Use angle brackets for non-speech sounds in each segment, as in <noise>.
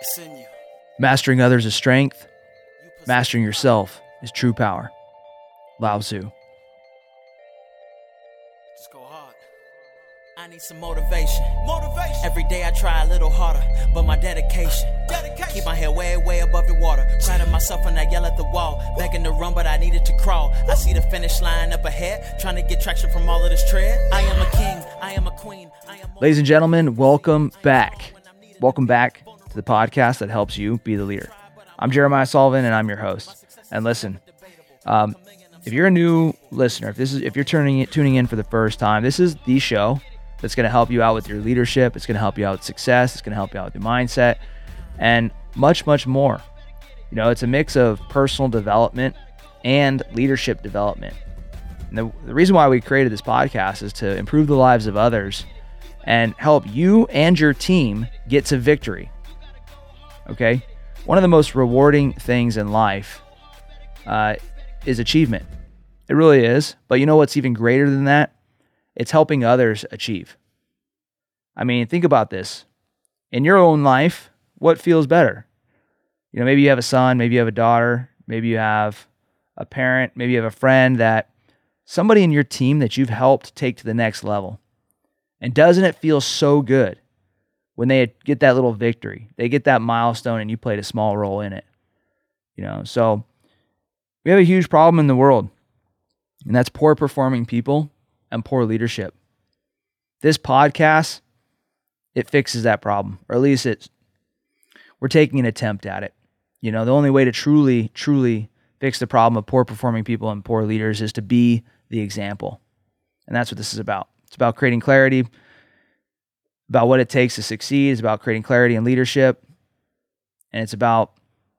It's in you. Mastering others is strength, mastering yourself is true power. Lao Tzu. Just go hard. I need some motivation. Motivation. Every day I try a little harder, but my dedication. Dedication. Keep my head way, way above the water. Proud of myself when I yell at the wall. Begging to run, but I needed to crawl. I see the finish line up ahead, trying to get traction from all of this tread. I am a king. I am a queen. I am. Ladies and gentlemen, welcome back. Welcome back to the podcast that helps you be the leader. I'm Jeramiah Solven, and I'm your host. And listen, um, if you're a new listener, if this is if you're turning tuning in for the first time, this is the show that's going to help you out with your leadership. It's going to help you out with success. It's going to help you out with your mindset, and much, much more. You know, it's a mix of personal development and leadership development. And the, the reason why we created this podcast is to improve the lives of others and help you and your team get to victory. Okay? One of the most rewarding things in life uh, is achievement. It really is. But you know what's even greater than that? It's helping others achieve. I mean, think about this. In your own life, what feels better? You know, maybe you have a son, maybe you have a daughter, maybe you have a parent, maybe you have a friend that somebody in your team that you've helped take to the next level. And doesn't it feel so good when they get that little victory? They get that milestone and you played a small role in it. You know, so we have a huge problem in the world, and that's poor performing people and poor leadership. This podcast, it fixes that problem, or at least it's we're taking an attempt at it. You know, the only way to truly, truly fix the problem of poor performing people and poor leaders is to be the example. And that's what this is about. It's about creating clarity about what it takes to succeed. It's about creating clarity and leadership. And it's about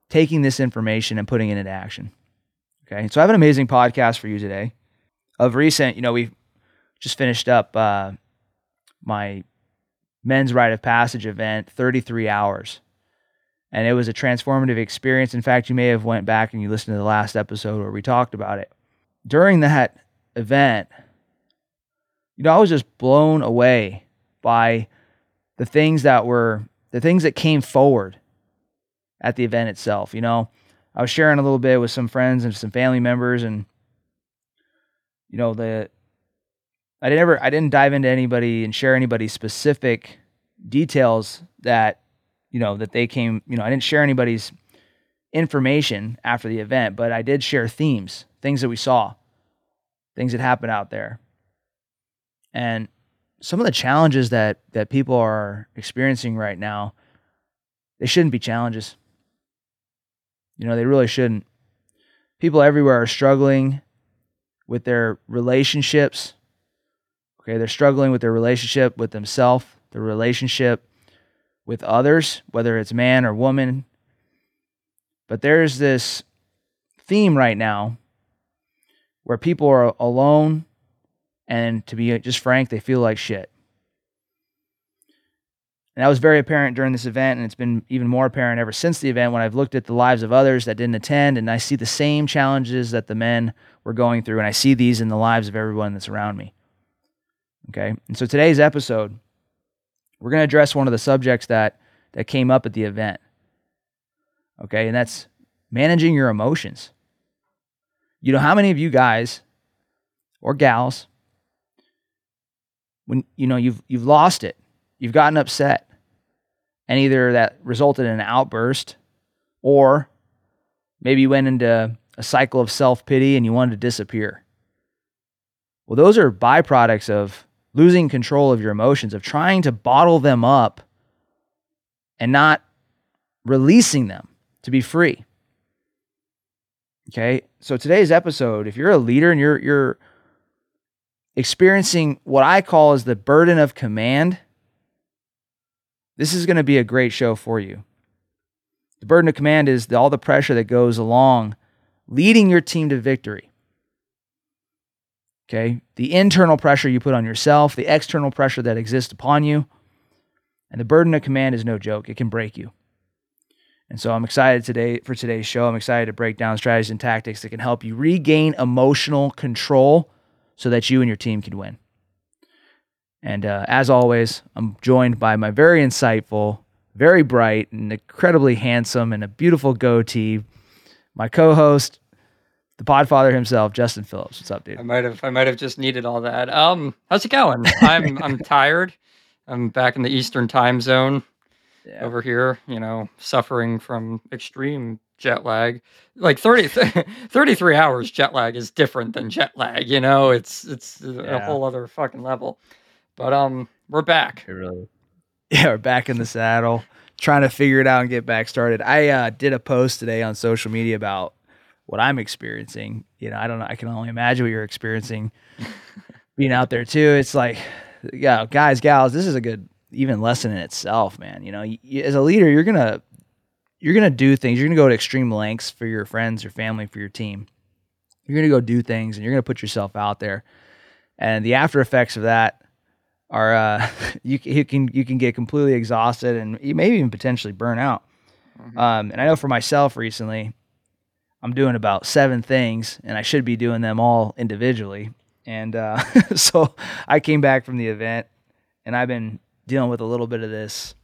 taking this information and putting it into action. Okay. So I have an amazing podcast for you today. Of recent, you know, we just finished up uh, my men's rite of passage event, 33 hours. And it was a transformative experience. In fact, you may have went back and you listened to the last episode where we talked about it. During that event, you know, I was just blown away by the things that were the things that came forward at the event itself. You know, I was sharing a little bit with some friends and some family members, and you know, the I never I didn't dive into anybody and share anybody's specific details that you know that they came. You know, I didn't share anybody's information after the event, but I did share themes, things that we saw, things that happened out there. And some of the challenges that that people are experiencing right now, they shouldn't be challenges. You know, they really shouldn't. People everywhere are struggling with their relationships. Okay, they're struggling with their relationship with themselves, their relationship with others, whether it's man or woman. But there's this theme right now where people are alone and to be just frank, they feel like shit. And that was very apparent during this event, and it's been even more apparent ever since the event when I've looked at the lives of others that didn't attend, and I see the same challenges that the men were going through, and I see these in the lives of everyone that's around me. Okay, and so today's episode, we're going to address one of the subjects that that came up at the event. Okay, and that's managing your emotions. You know, how many of you guys or gals when you know you've you've lost it, you've gotten upset, and either that resulted in an outburst, or maybe you went into a cycle of self pity and you wanted to disappear. Well, those are byproducts of losing control of your emotions, of trying to bottle them up and not releasing them to be free. Okay. So today's episode, if you're a leader and you're you're experiencing what I call as the burden of command, this is going to be a great show for you. The burden of command is the, all the pressure that goes along leading your team to victory. Okay? The internal pressure you put on yourself, the external pressure that exists upon you. And the burden of command is no joke. It can break you. And so I'm excited today for today's show. I'm excited to break down strategies and tactics that can help you regain emotional control so that you and your team can win. And uh, as always, I'm joined by my very insightful, very bright and incredibly handsome and a beautiful goatee. My co-host, the Podfather himself, Justin Phillips. What's up, dude? I might have I might have just needed all that. Um, how's it going? <laughs> I'm I'm tired. I'm back in the Eastern time zone yeah. over here, you know, suffering from extreme jet lag. Like 30, <laughs> 33 hours jet lag is different than jet lag, you know, it's it's yeah. a whole other fucking level. But um we're back. It really <laughs> Yeah, we're back in the saddle, trying to figure it out and get back started. I uh, did a post today on social media about what I'm experiencing. You know, I don't know, I can only imagine what you're experiencing <laughs> being out there too. It's like yeah, guys, gals, this is a good even lesson in itself, man. You know, you, as a leader, you're gonna you're gonna do things. You're gonna go to extreme lengths for your friends, your family, for your team. You're gonna go do things, and you're gonna put yourself out there. And the after effects of that are uh, <laughs> you, you can you can get completely exhausted, and you may even potentially burn out. Mm-hmm. Um, and I know for myself recently, I'm doing about seven things, and I should be doing them all individually. And uh, <laughs> so I came back from the event, and I've been dealing with a little bit of this,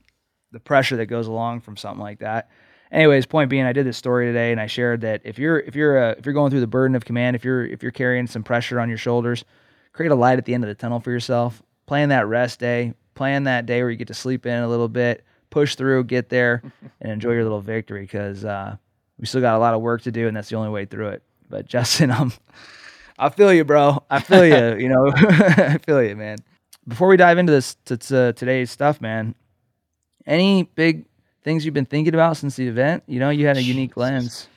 the pressure that goes along from something like that. Anyways, point being, I did this story today, and I shared that if you're if you're uh, if you're going through the burden of command, if you're if you're carrying some pressure on your shoulders, create a light at the end of the tunnel for yourself. Plan that rest day. Plan that day where you get to sleep in a little bit, push through, get there, <laughs> and enjoy your little victory because uh, we still got a lot of work to do, and that's the only way through it. But <laughs> Justin, I'm, I feel you, bro. I feel you. you know, <laughs> I feel you, man before we dive into this to, to today's stuff, man, any big things you've been thinking about since the event? You know, you had a unique lens.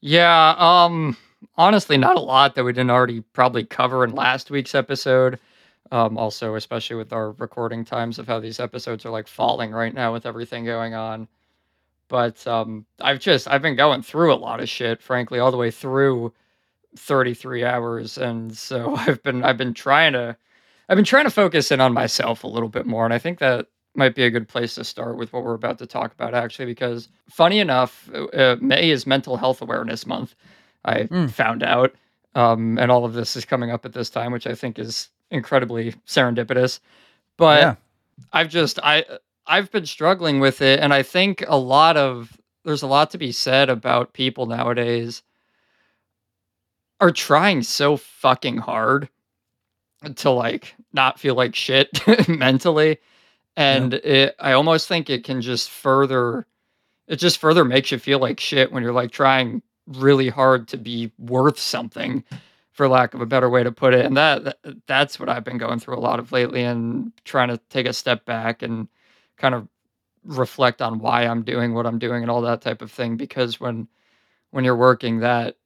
Yeah, um honestly not a lot that we didn't already probably cover in last week's episode. Um also especially with our recording times of how these episodes are like falling right now with everything going on. But um I've just I've been going through a lot of shit frankly all the way through 33 hours and so <laughs> I've been I've been trying to I've been trying to focus in on myself a little bit more, and I think that might be a good place to start with what we're about to talk about, actually, because funny enough, uh, uh May is Mental Health Awareness Month. I mm. found out, um, and all of this is coming up at this time, which I think is incredibly serendipitous. But yeah. I've just I I've been struggling with it, and I think a lot of there's a lot to be said about people nowadays are trying so fucking hard to like not feel like shit <laughs> mentally and yeah. it i almost think it can just further it just further makes you feel like shit when you're like trying really hard to be worth something for lack of a better way to put it and that, that that's what i've been going through a lot of lately and trying to take a step back and kind of reflect on why i'm doing what i'm doing and all that type of thing because when when you're working that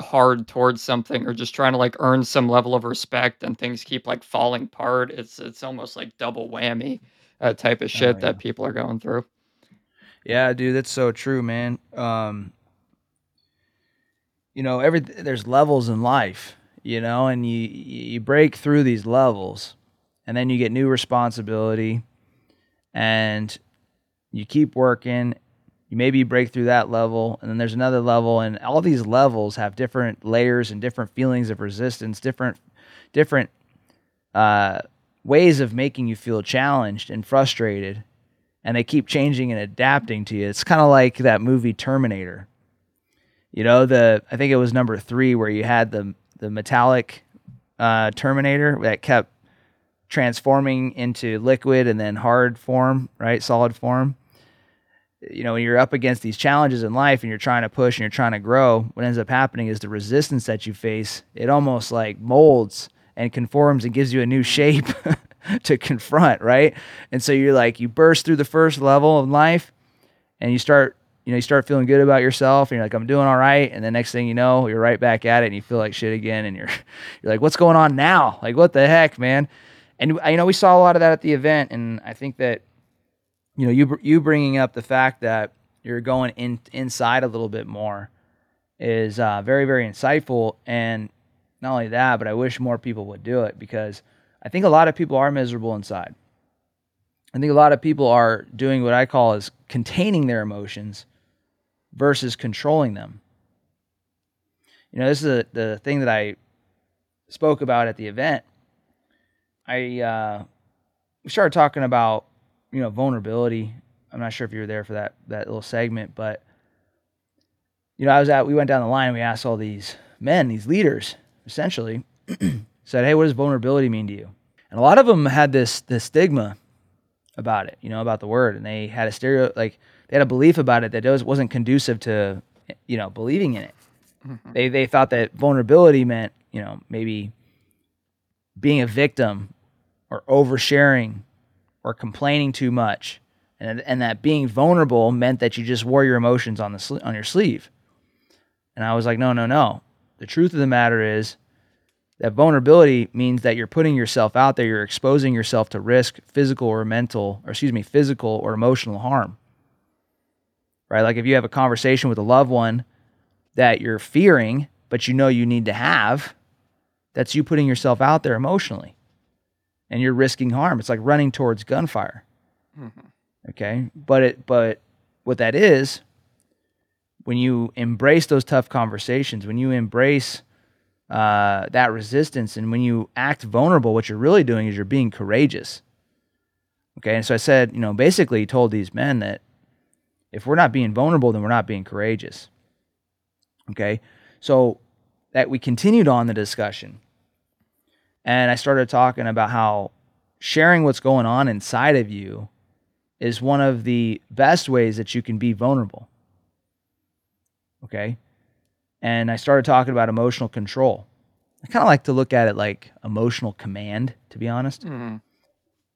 hard towards something or just trying to like earn some level of respect and things keep like falling apart it's it's almost like double whammy uh, type of oh, shit oh, yeah. that people are going through yeah dude that's so true man um you know every there's levels in life you know and you you break through these levels and then you get new responsibility and you keep working you maybe break through that level and then there's another level and all these levels have different layers and different feelings of resistance different different uh, ways of making you feel challenged and frustrated and they keep changing and adapting to you. It's kind of like that movie terminator. You know the i think it was number three where you had the the metallic uh, terminator that kept transforming into liquid and then hard form right? Solid form you know, when you're up against these challenges in life and you're trying to push and you're trying to grow, what ends up happening is the resistance that you face, it almost like molds and conforms and gives you a new shape <laughs> to confront, right? And so you're like, you burst through the first level of life and you start, you know, you start feeling good about yourself and you're like, I'm doing all right. And the next thing you know, you're right back at it and you feel like shit again. And you're, <laughs> you're like, what's going on now? Like, what the heck, man? And, you know, we saw a lot of that at the event. And I think that, you know, you you bringing up the fact that you're going in inside a little bit more is uh, very very insightful. And not only that, but I wish more people would do it because I think a lot of people are miserable inside. I think a lot of people are doing what I call is containing their emotions versus controlling them. You know, this is a, the thing that I spoke about at the event. I uh, we started talking about you know vulnerability I'm not sure if you were there for that that little segment, but you know, I was at we went down the line and we asked all these men, these leaders, essentially, <clears throat> said, "Hey, what does vulnerability mean to you?" And a lot of them had this this stigma about it, you know, about the word, and they had a stereo like they had a belief about it that was, wasn't conducive to, you know, believing in it. Mm-hmm. They they thought that vulnerability meant, you know, maybe being a victim or oversharing or complaining too much, and and that being vulnerable meant that you just wore your emotions on the on your sleeve. And I was like, no, no, no. The truth of the matter is that vulnerability means that you're putting yourself out there, you're exposing yourself to risk, physical or mental, or excuse me, physical or emotional harm. Right? Like if you have a conversation with a loved one that you're fearing, but you know you need to have, that's you putting yourself out there emotionally. And you're risking harm. It's like running towards gunfire. Mm-hmm. Okay? But it but what that is when you embrace those tough conversations, when you embrace uh, that resistance. And when you act vulnerable, what you're really doing is you're being courageous. Okay. And so I said, you know, basically told these men that if we're not being vulnerable, then we're not being courageous. Okay. So that we continued on the discussion. And I started talking about how sharing what's going on inside of you is one of the best ways that you can be vulnerable. Okay and I started talking about emotional control. I kind of like to look at it like emotional command, to be honest. Mm-hmm.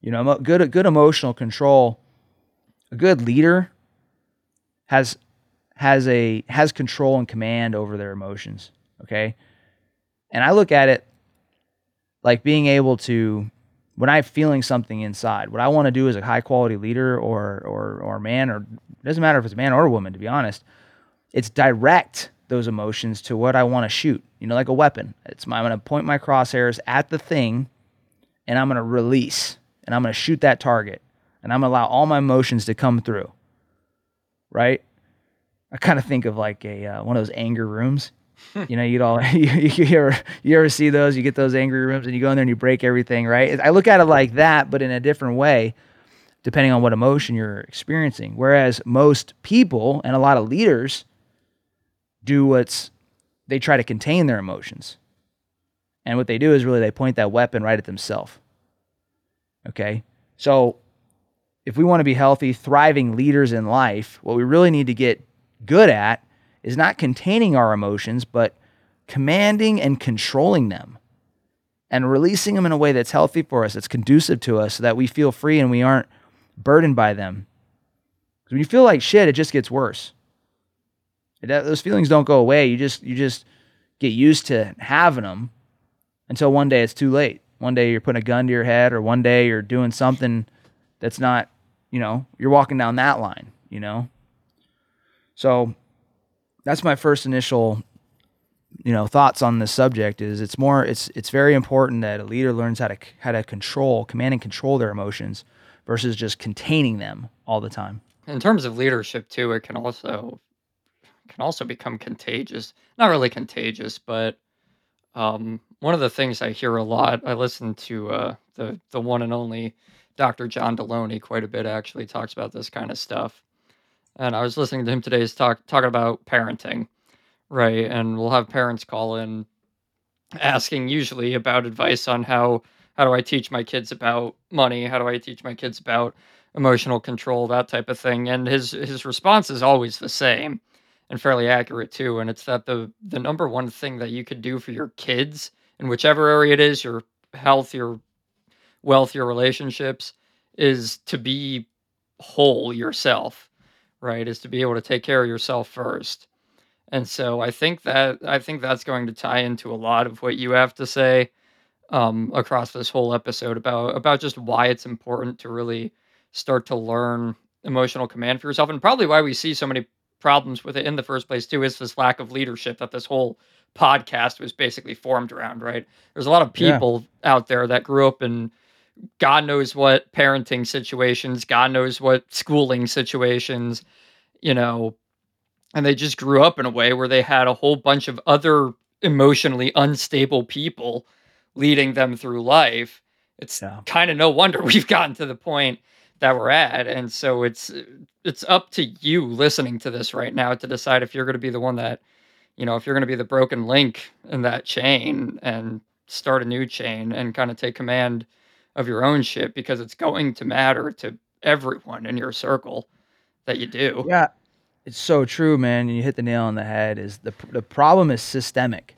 You know, good good emotional control. A good leader has has a has control and command over their emotions. Okay, and I look at it like being able to when I'm feeling something inside. What I want to do as a high quality leader or or or man or it doesn't matter if it's a man or a woman. To be honest, it's direct those emotions to what I want to shoot. You know, like a weapon. It's my, I'm going to point my crosshairs at the thing, and I'm going to release, and I'm going to shoot that target, and I'm going to allow all my emotions to come through. Right? I kind of think of like a uh, one of those anger rooms. You know, you'd all <laughs> you, you, ever you ever see those? You get those angry rooms, and you go in there and you break everything. Right? I look at it like that, but in a different way depending on what emotion you're experiencing. Whereas most people and a lot of leaders do what's they try to contain their emotions. And what they do is really they point that weapon right at themselves. Okay? So if we want to be healthy, thriving leaders in life, what we really need to get good at is not containing our emotions, but commanding and controlling them and releasing them in a way that's healthy for us, that's conducive to us, so that we feel free and we aren't burdened by them. Because when you feel like shit, it just gets worse. That, those feelings don't go away. You just you just get used to having them until one day it's too late. One day you're putting a gun to your head, or one day you're doing something that's not, you know, you're walking down that line, you know. So that's my first initial, you know, thoughts on this subject. Is it's more it's it's very important that a leader learns how to how to control, command and control their emotions versus just containing them all the time. In terms of leadership too, it can also can also become contagious. Not really contagious, but um, one of the things I hear a lot. I listen to uh, the the one and only Dr. John Deloney quite a bit. Actually, talks about this kind of stuff. And I was listening to him today. He's talk talking about parenting, right? And we'll have parents call in, asking usually about advice on how how do I teach my kids about money? How do I teach my kids about emotional control, that type of thing. And his his response is always the same and fairly accurate too. And it's that the the number one thing that you could do for your kids in whichever area it is, your health, your wealth, your relationships, is to be whole yourself, right? Is to be able to take care of yourself first. And so I think that I think that's going to tie into a lot of what you have to say um, across this whole episode about about just why it's important to really start to learn emotional command for yourself, and probably why we see so many problems with it in the first place too is this lack of leadership that this whole podcast was basically formed around right there's a lot of people yeah. out there that grew up in god knows what parenting situations god knows what schooling situations you know and they just grew up in a way where they had a whole bunch of other emotionally unstable people leading them through life it's yeah. kind of no wonder <laughs> we've gotten to the point that we're at. And so it's it's up to you listening to this right now to decide if you're going to be the one that, you know, if you're going to be the broken link in that chain and start a new chain and kind of take command of your own shit because it's going to matter to everyone in your circle that you do. Yeah, it's so true, man. And you hit the nail on the head. Is the the problem is systemic,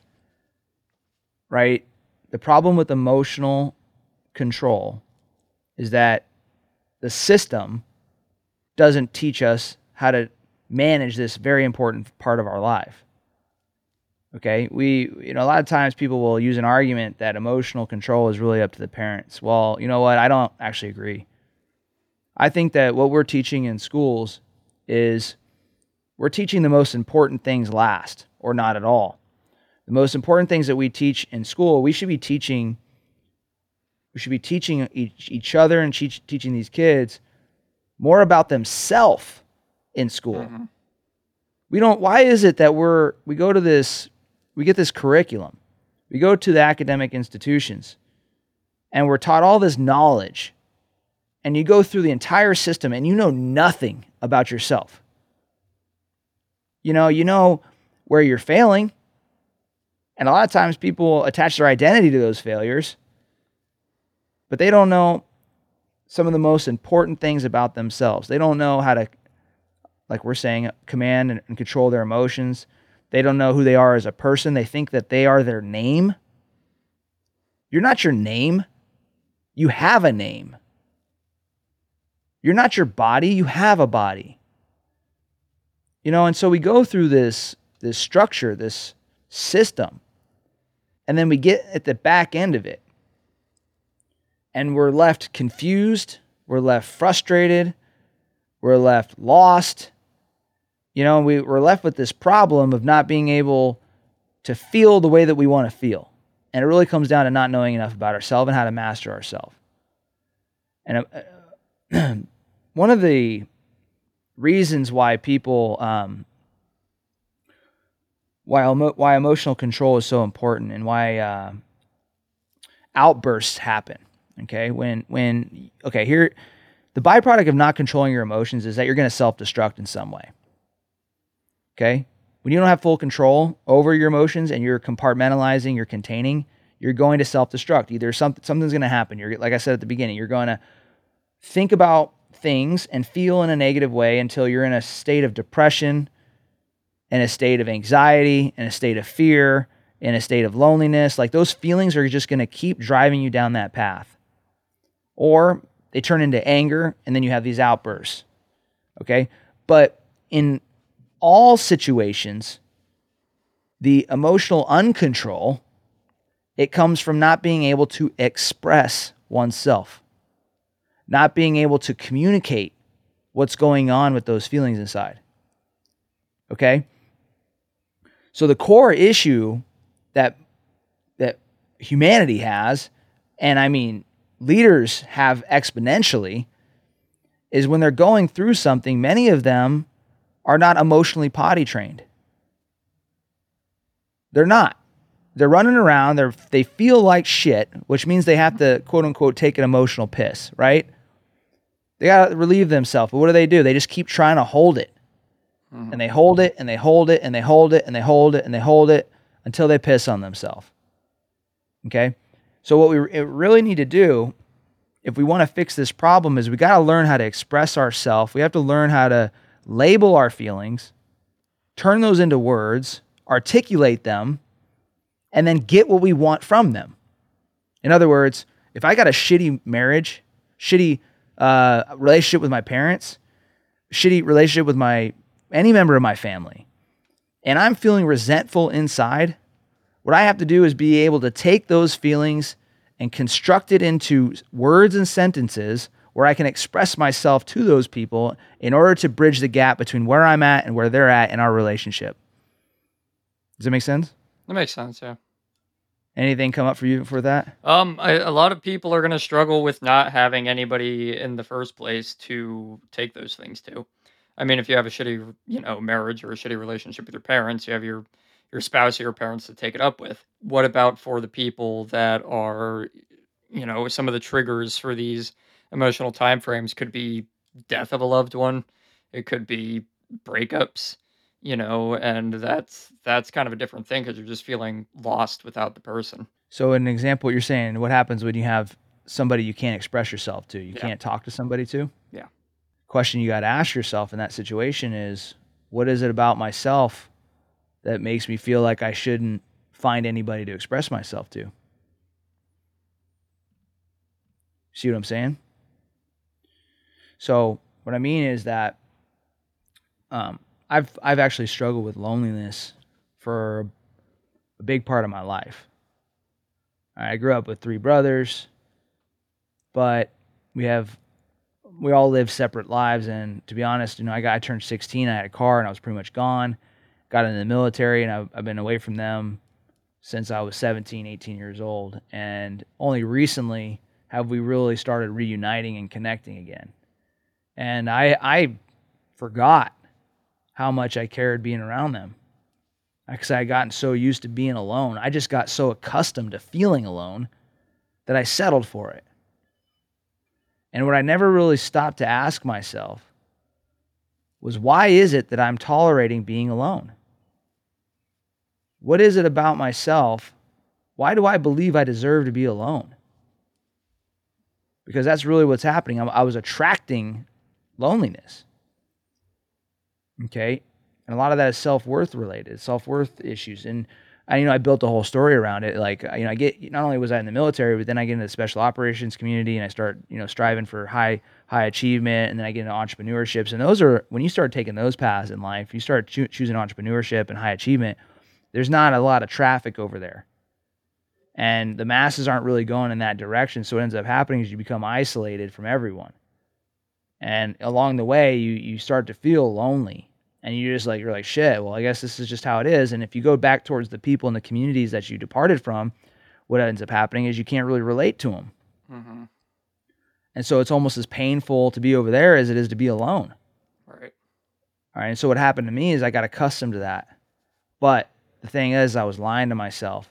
right? The problem with emotional control is that the system doesn't teach us how to manage this very important part of our life. Okay, we you know a lot of times people will use an argument that emotional control is really up to the parents. Well, you know what? I don't actually agree. I think that what we're teaching in schools is we're teaching the most important things last or not at all. The most important things that we teach in school, we should be teaching we should be teaching each, each other and teach, teaching these kids more about themselves in school. Mm-hmm. We don't why is it that we're we go to this we get this curriculum. We go to the academic institutions and we're taught all this knowledge. And you go through the entire system and you know nothing about yourself. You know, you know where you're failing. And a lot of times people attach their identity to those failures, but they don't know some of the most important things about themselves. They don't know how to, like we're saying, command and, control their emotions. They don't know who they are as a person. They think that they are their name. You're not your name. You have a name. You're not your body. You have a body. You know, and so we go through this this structure, this system, and then we get at the back end of it. And we're left confused, we're left frustrated, we're left lost, you know, we, we're left with this problem of not being able to feel the way that we want to feel. And it really comes down to not knowing enough about ourselves and how to master ourselves. And uh, <clears throat> one of the reasons why people, um, why, emo- why emotional control is so important and why uh, outbursts happen. Okay. When, when, okay, here, the byproduct of not controlling your emotions is that you're going to self destruct in some way. Okay. When you don't have full control over your emotions and you're compartmentalizing, you're containing, you're going to self destruct. Either something, something's going to happen. You're, like I said at the beginning, you're going to think about things and feel in a negative way until you're in a state of depression, in a state of anxiety, in a state of fear, in a state of loneliness. Like those feelings are just going to keep driving you down that path. Or they turn into anger and then you have these outbursts. Okay. But in all situations, the emotional uncontrol, it comes from not being able to express oneself, not being able to communicate what's going on with those feelings inside. Okay? So the core issue that that humanity has, and I mean leaders have exponentially, is when they're going through something, many of them are not emotionally potty trained. They're not. They're running around. They're they feel like shit, which means they have to quote unquote take an emotional piss, right? They gotta relieve themselves. But what do they do? They just keep trying to hold it. Mm-hmm. And they hold it and they hold it and they hold it and they hold it and they hold it until they piss on themselves. Okay? So what we really need to do if we want to fix this problem is we got to learn how to express ourselves. We have to learn how to label our feelings, turn those into words, articulate them, and then get what we want from them. In other words, if I got a shitty marriage, shitty uh, relationship with my parents, shitty relationship with my any member of my family, and I'm feeling resentful inside, what I have to do is be able to take those feelings and construct it into words and sentences where I can express myself to those people in order to bridge the gap between where I'm at and where they're at in our relationship. Does that make sense? That makes sense, yeah. Anything come up for you for that? Um, I, a lot of people are going to struggle with not having anybody in the first place to take those things to. I mean, if you have a shitty, you know, marriage or a shitty relationship with your parents, you have your your spouse or your parents to take it up with. What about for the people that are, you know, some of the triggers for these emotional time frames could be death of a loved one, it could be breakups, you know, and that's that's kind of a different thing because you're just feeling lost without the person. So, an example, you're saying what happens when you have somebody you can't express yourself to, you Yeah. can't talk to somebody to? Yeah. Question you got to ask yourself in that situation is what is it about myself that makes me feel like I shouldn't find anybody to express myself to? See what I'm saying? So, what I mean is that um, I've I've actually struggled with loneliness for a big part of my life. I grew up with three brothers, but we have we all live separate lives. And to be honest, you know, I got I turned 16, I had a car, and I was pretty much gone. Got into the military, and I've, I've been away from them since I was 17, 18 years old. And only recently have we really started reuniting and connecting again. And I I forgot how much I cared being around them because I had gotten so used to being alone. I just got so accustomed to feeling alone that I settled for it. And what I never really stopped to ask myself was why is it that I'm tolerating being alone? What is it about myself? Why do I believe I deserve to be alone? Because that's really what's happening. I was attracting loneliness. Okay? And a lot of that is self-worth related self-worth issues. And I, you know i built a whole story around it. Like you know i get not only was i in the military but then i get into the special operations community and i start you know striving for high high achievement and then i get into entrepreneurships. And those are when you start taking those paths in life you start choo- choosing entrepreneurship and high achievement there's not a lot of traffic over there. And the masses aren't really going in that direction. So what ends up happening is you become isolated from everyone and along the way you you start to feel lonely. And you're just like you're like shit well i guess this is just how it is. And if you go back towards the people in the communities that you departed from what ends up happening is you can't really relate to them Mm-hmm. and so it's almost as painful to be over there as it is to be alone. Right. all right and so what happened to me is i got accustomed to that. But the thing is i was lying to myself.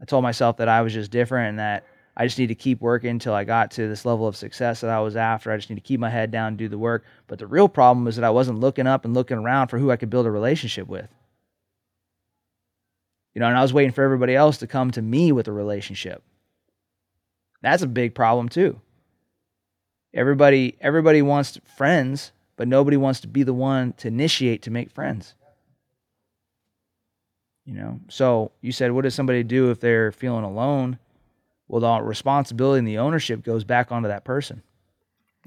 I told myself that i was just different and that i just need to keep working until i got to this level of success that i was after. I just need to keep my head down and do the work. But the real problem is that i wasn't looking up and looking around for who i could build a relationship with. You know and i was waiting for everybody else to come to me with a relationship. That's a big problem too. Everybody everybody wants friends but nobody wants to be the one to initiate to make friends. You know? So you said what does somebody do if they're feeling alone well the responsibility and the ownership goes back onto that person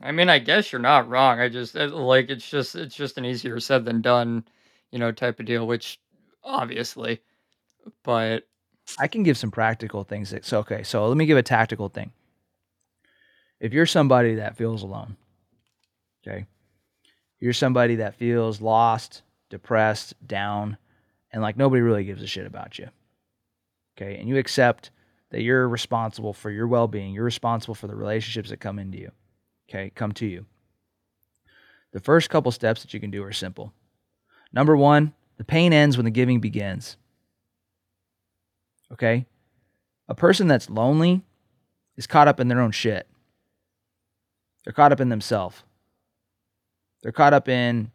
I mean, I guess you're not wrong. I just uh, like it's just it's just an easier said than done, you know, type of deal. Which obviously, but i can give some practical things that, so okay so let me give a tactical thing if you're somebody that feels alone okay you're somebody that feels lost depressed down and like nobody really gives a shit about you okay and you accept that you're responsible for your well-being you're responsible for the relationships that come into you okay come to you. The first couple steps that you can do are simple. Number one the pain ends when the giving begins okay? A person that's lonely is caught up in their own shit. They're caught up in themselves. They're caught up in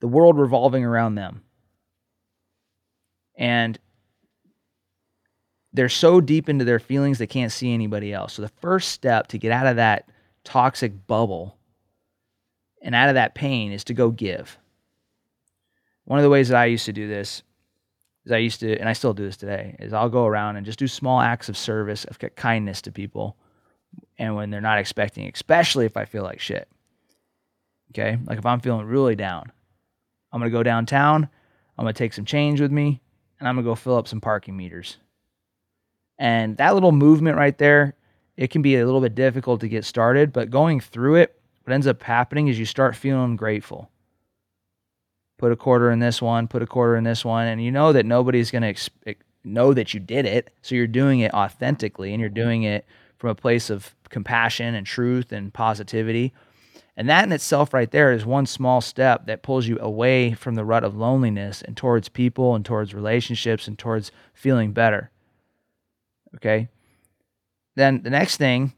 the world revolving around them. And they're so deep into their feelings they can't see anybody else. So the first step to get out of that toxic bubble and out of that pain is to go give. One of the ways that I used to do this is I used to, and I still do this today, is I'll go around and just do small acts of service, of kindness to people, and when they're not expecting, especially if I feel like shit. Okay, like if I'm feeling really down, I'm gonna go downtown. I'm gonna take some change with me, and I'm gonna go fill up some parking meters. And that little movement right there, it can be a little bit difficult to get started, but going through it, what ends up happening is you start feeling grateful. Put a quarter in this one, put a quarter in this one, and you know that nobody's going to ex- know that you did it. So you're doing it authentically and you're doing it from a place of compassion and truth and positivity. And that in itself, right there, is one small step that pulls you away from the rut of loneliness and towards people and towards relationships and towards feeling better. Okay. Then the next thing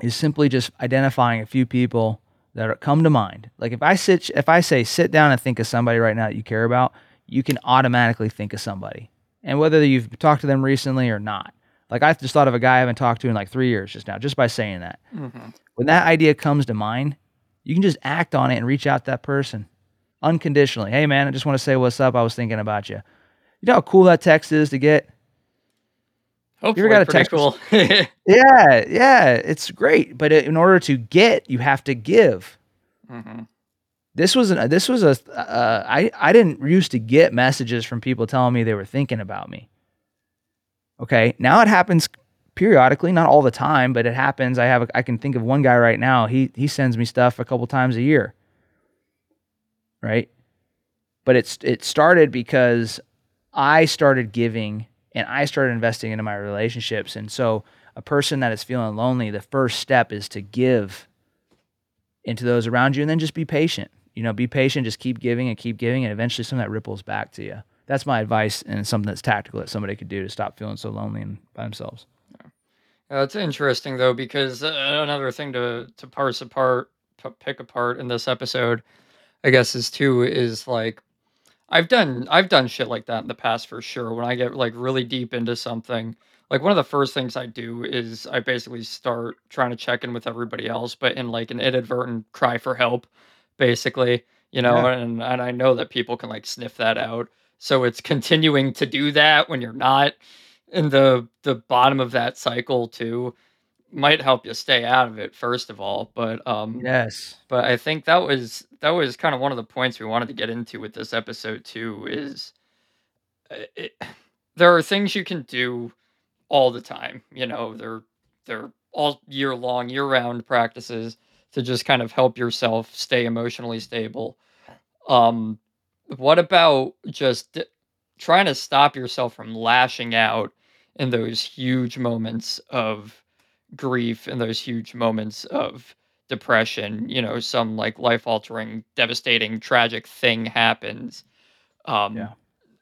is simply just identifying a few people that are, come to mind. Like if I sit, if I say sit down and think of somebody right now that you care about, you can automatically think of somebody, and whether you've talked to them recently or not. Like I just thought of a guy I haven't talked to in like three years just now, just by saying that. Mm-hmm. When that idea comes to mind, you can just act on it and reach out to that person unconditionally. Hey man, I just want to say what's up. I was thinking about you. You know how cool that text is to get? Hopefully, got a pretty text cool. Yeah, yeah, it's great. But in order to get, you have to give. hmm This was an, this was a uh, I I didn't used to get messages from people telling me they were thinking about me. Okay, now it happens periodically, not all the time, but it happens. I have a, I can think of one guy right now. He he sends me stuff a couple times a year. Right? But it's it started because I started giving and I started investing into my relationships. And so a person that is feeling lonely, the first step is to give into those around you and then just be patient. You know, be patient, just keep giving and keep giving, and eventually some of that ripples back to you. That's my advice and something that's tactical that somebody could do to stop feeling so lonely and by themselves. Yeah. That's interesting though because uh, another thing to to parse apart, p- pick apart in this episode, I guess is too is like I've done I've done shit like that in the past for sure. When I get like really deep into something, like one of the first things I do is I basically start trying to check in with everybody else, but in like an inadvertent cry for help, basically, you know, Yeah. and and I know that people can like sniff that out. So it's continuing to do that when you're not in the the bottom of that cycle too might help you stay out of it first of all but um Yes. but i think that was that was kind of one of the points we wanted to get into with this episode too is uh, it, <sighs> there are things you can do all the time you know they're they're all year long year round practices to just kind of help yourself stay emotionally stable um what about just d- trying to stop yourself from lashing out in those huge moments of grief and those huge moments of depression you know some like life altering devastating tragic thing happens um Yeah.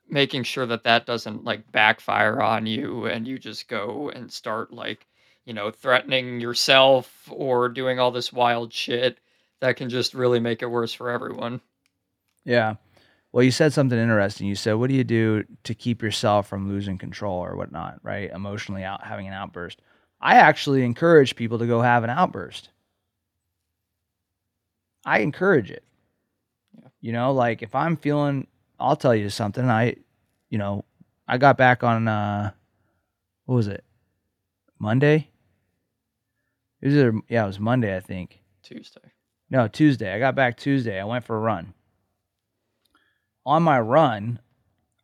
making sure that that doesn't like backfire on you and you just go and start like you know threatening yourself or doing all this wild shit that can just really make it worse for everyone Yeah. Well, you said something interesting. You said, "What do you do to keep yourself from losing control or whatnot?" Right? Emotionally out having an outburst. I actually encourage people to go have an outburst. I encourage it. Yeah. You know, like if I'm feeling, I'll tell you something. I, you know, I got back on uh, what was it? Monday. It was either, yeah, it was Monday, I think. tuesday No, Tuesday. I got back Tuesday. I went for a run. On my run,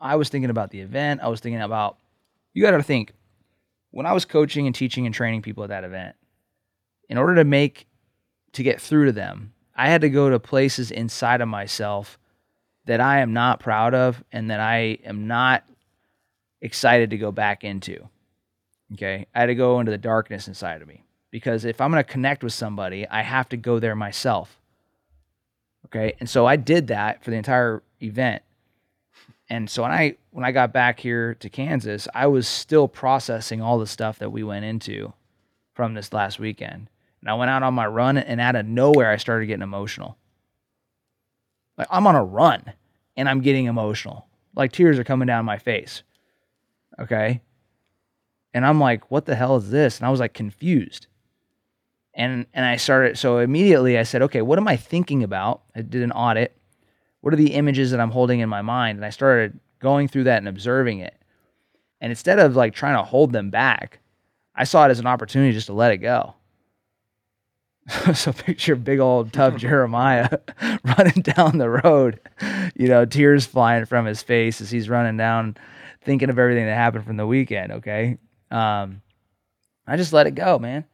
I was thinking about the event. I was thinking about, you got to think, when I was coaching and teaching and training people at that event, in order to make, to get through to them, I had to go to places inside of myself that I am not proud of and that I am not excited to go back into. Okay. I had to go into the darkness inside of me because if I'm going to connect with somebody, I have to go there myself. Okay. And so I did that for the entire event. And so when I when I got back here to Kansas, I was still processing all the stuff that we went into from this last weekend. And I went out on my run and out of nowhere I started getting emotional. Like I'm on a run and I'm getting emotional. Like tears are coming down my face. Okay? And I'm like, what the hell is this? And I was like confused and and I started so immediately I said, okay, what am I thinking about? I did an audit. What are the images that I'm holding in my mind? And I started going through that and observing it. And instead of like trying to hold them back, I saw it as an opportunity just to let it go. <laughs> so picture big old tough <laughs> Jeramiah <laughs> running down the road, you know, tears flying from his face as he's running down, thinking of everything that happened from the weekend. Okay, um, I just let it go, man.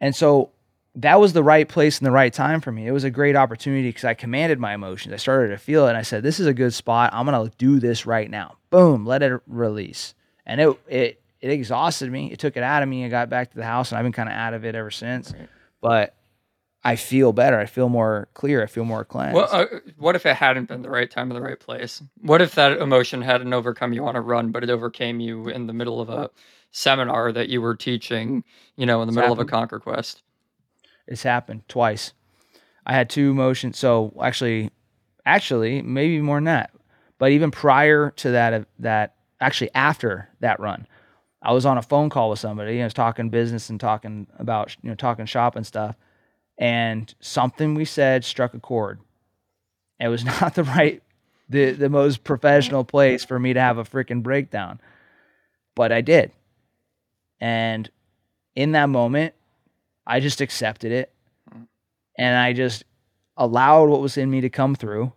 And so that was the right place and the right time for me. It was a great opportunity because I commanded my emotions. I started to feel it and I said, This is a good spot. I'm gonna do this right now. Boom, let it release. And it it it exhausted me. It took it out of me. I got back to the house and I've been kind of out of it ever since. Right. But I feel better. I feel more clear. I feel more cleansed. Well, uh, what if it hadn't been the right time in the right place? What if that emotion hadn't overcome you on a run, but it overcame you in the middle of a seminar that you were teaching, you know, in the It's middle of a happened. conquer quest? It's happened twice. I had two motions. So actually, actually, maybe more than that. But even prior to that, uh, that actually after that run, I was on a phone call with somebody. I was talking business and talking about you know talking shop and stuff, and something we said struck a chord. It was <laughs> not the right, the the most professional place for me to have a freaking breakdown, but I did. And in that moment, I just accepted it and I just allowed what was in me to come through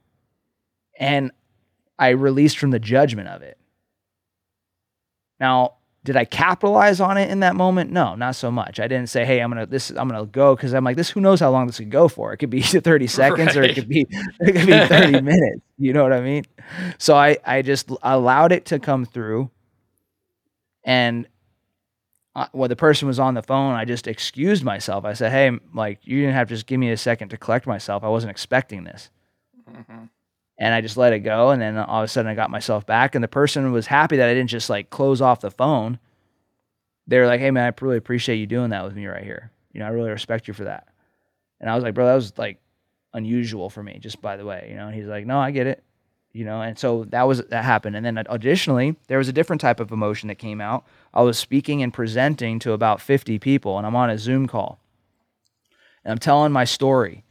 and I released from the judgment of it. Now, did I capitalize on it in that moment? No, not so much. I didn't say, "Hey, I'm gonna this. I'm gonna go," because I'm like, "This. Who knows how long this could go for? It could be <laughs> 30 seconds, or it could be it could be 30 <laughs> minutes. You know what I mean?" So I I just allowed it to come through, and uh, when the person was on the phone, I just excused myself. I said, "Hey, like you didn't have to just give me a second to collect myself. I wasn't expecting this." Mhm. and I just let it go. And then all of a sudden I got myself back. And the person was happy that I didn't just like close off the phone. They were like, hey, man, I really appreciate you doing that with me right here. You know, I really respect you for that. And I was like, bro, that was like unusual for me, just by the way. You know, and he's like, no, I get it. You know, and so that was that happened. And then additionally, there was a different type of emotion that came out. I was speaking and presenting to about 50 people, and I'm on a Zoom call. And I'm telling my story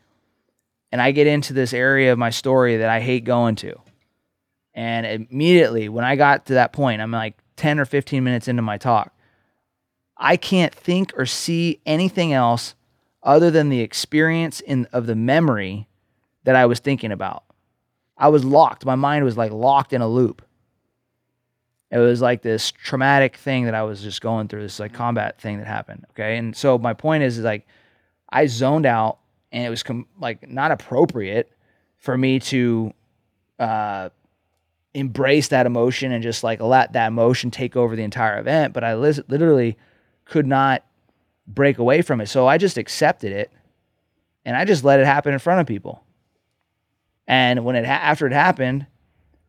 and I get into this area of my story that I hate going to. And immediately when I got to that point, I'm like 10 or 15 minutes into my talk. I can't think or see anything else other than the experience in of the memory that I was thinking about. I was locked. My mind was like locked in a loop. It was like this traumatic thing that I was just going through, this like combat thing that happened. Okay. And so my point is, is like I zoned out and it was com- like not appropriate for me to uh, embrace that emotion and just like let that emotion take over the entire event. But I lis- literally could not break away from it. So I just accepted it and I just let it happen in front of people. And when it ha- after it happened,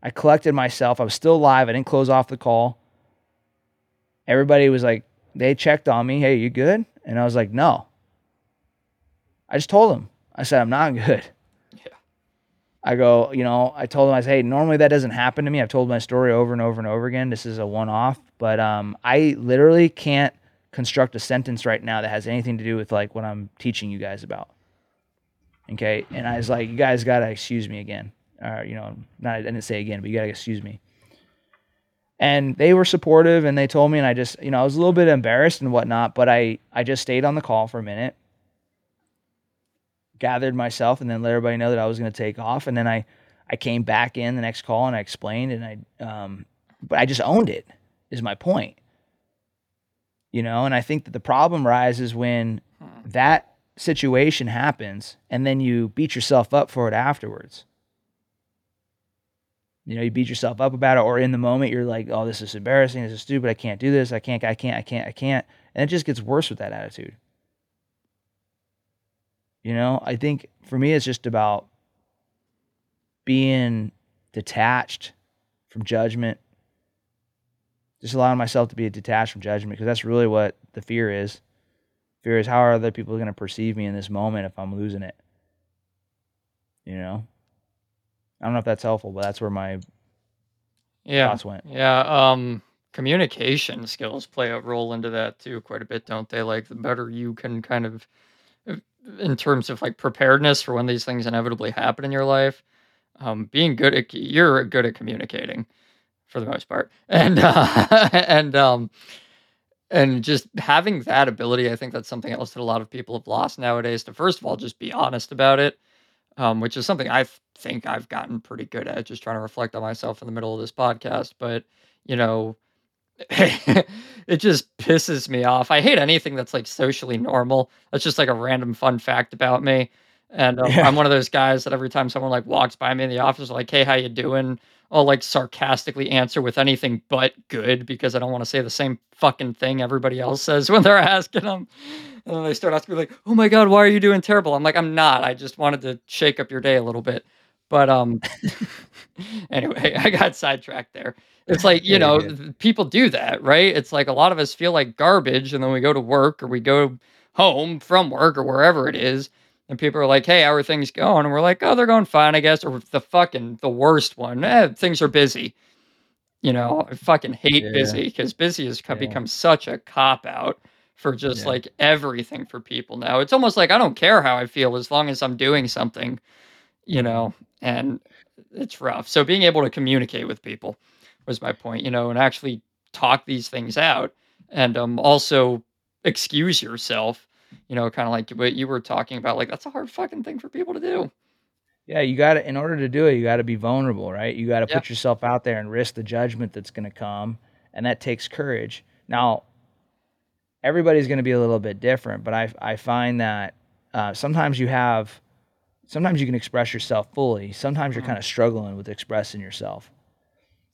I collected myself. I was still live. I didn't close off the call. Everybody was like, they checked on me. Hey, you good? And I was like, no. I just told them. I said, I'm not <laughs> good. Yeah. I go, you know, I told them, I said, hey, normally that doesn't happen to me. I've told my story over and over and over again. This is a one off, but um, I literally can't construct a sentence right now that has anything to do with like what I'm teaching you guys about. Okay. And I was like, you guys got to excuse me again. Or, you know, not, I didn't say again, but you got to excuse me. And they were supportive and they told me, and I just, you know, I was a little bit embarrassed and whatnot, but I, I just stayed on the call for a minute gathered myself and then let everybody know that I was going to take off. And then I, I came back in the next call and I explained and I, um, but I just owned it is my point, you know? And I think that the problem rises when Hmm. that situation happens and then you beat yourself up for it afterwards. You know, you beat yourself up about it, or in the moment you're like, "Oh, this is embarrassing. This is stupid. I can't do this. I can't. I can't. I can't. I can't." And it just gets worse with that attitude. You know, I think for me, it's just about being detached from judgment, just allowing myself to be detached from judgment, because that's really what the fear is. Fear is how are other people going to perceive me in this moment if I'm losing it? You know, I don't know if that's helpful, but that's where my Yeah. thoughts went. Yeah. Um, communication skills play a role into that too, quite a bit, don't they? Like the better you can kind of, in terms of like preparedness for when these things inevitably happen in your life, um, being good at you're good at communicating for the most part, <laughs> and uh, <laughs> and um, and just having that ability, I think that's something else that a lot of people have lost nowadays. To first of all, just be honest about it, um, which is something I think I've gotten pretty good at. Just trying to reflect on myself in the middle of this podcast, but you know, <laughs> it just pisses me off. I hate anything that's like socially normal. That's just like a random fun fact about me. And um, Yeah. I'm one of those guys that every time someone like walks by me in the office, like, "Hey, how you doing?" I'll like sarcastically answer with anything but good because I don't want to say the same fucking thing everybody else says when they're asking them. And then they start asking me like, "Oh my god, why are you doing terrible?" I'm like, "I'm not. I just wanted to shake up your day a little bit." But um <laughs> anyway, I got sidetracked there. It's like, you know, people do that, right? It's like a lot of us feel like garbage and then we go to work or we go home from work or wherever it is and people are like, "Hey, how are things going?" And we're like, "Oh, they're going fine, I guess." Or the fucking the worst one, eh, things are busy. You know, I fucking hate Yeah. busy because busy has Yeah. become such a cop out for just Yeah. like everything for people now. It's almost like I don't care how I feel as long as I'm doing something, you know, and it's rough. So being able to communicate with people was my point, you know, and actually talk these things out and um also excuse yourself you know, kind of like what you were talking about. Like that's a hard fucking thing for people to do. Yeah, you got to in order to do it, you got to be vulnerable, right? You got to Yeah. put yourself out there and risk the judgment that's going to come, and that takes courage. Now, everybody's going to be a little bit different, but I I find that uh, sometimes you have, sometimes you can express yourself fully. Sometimes you're Mhm. kind of struggling with expressing yourself.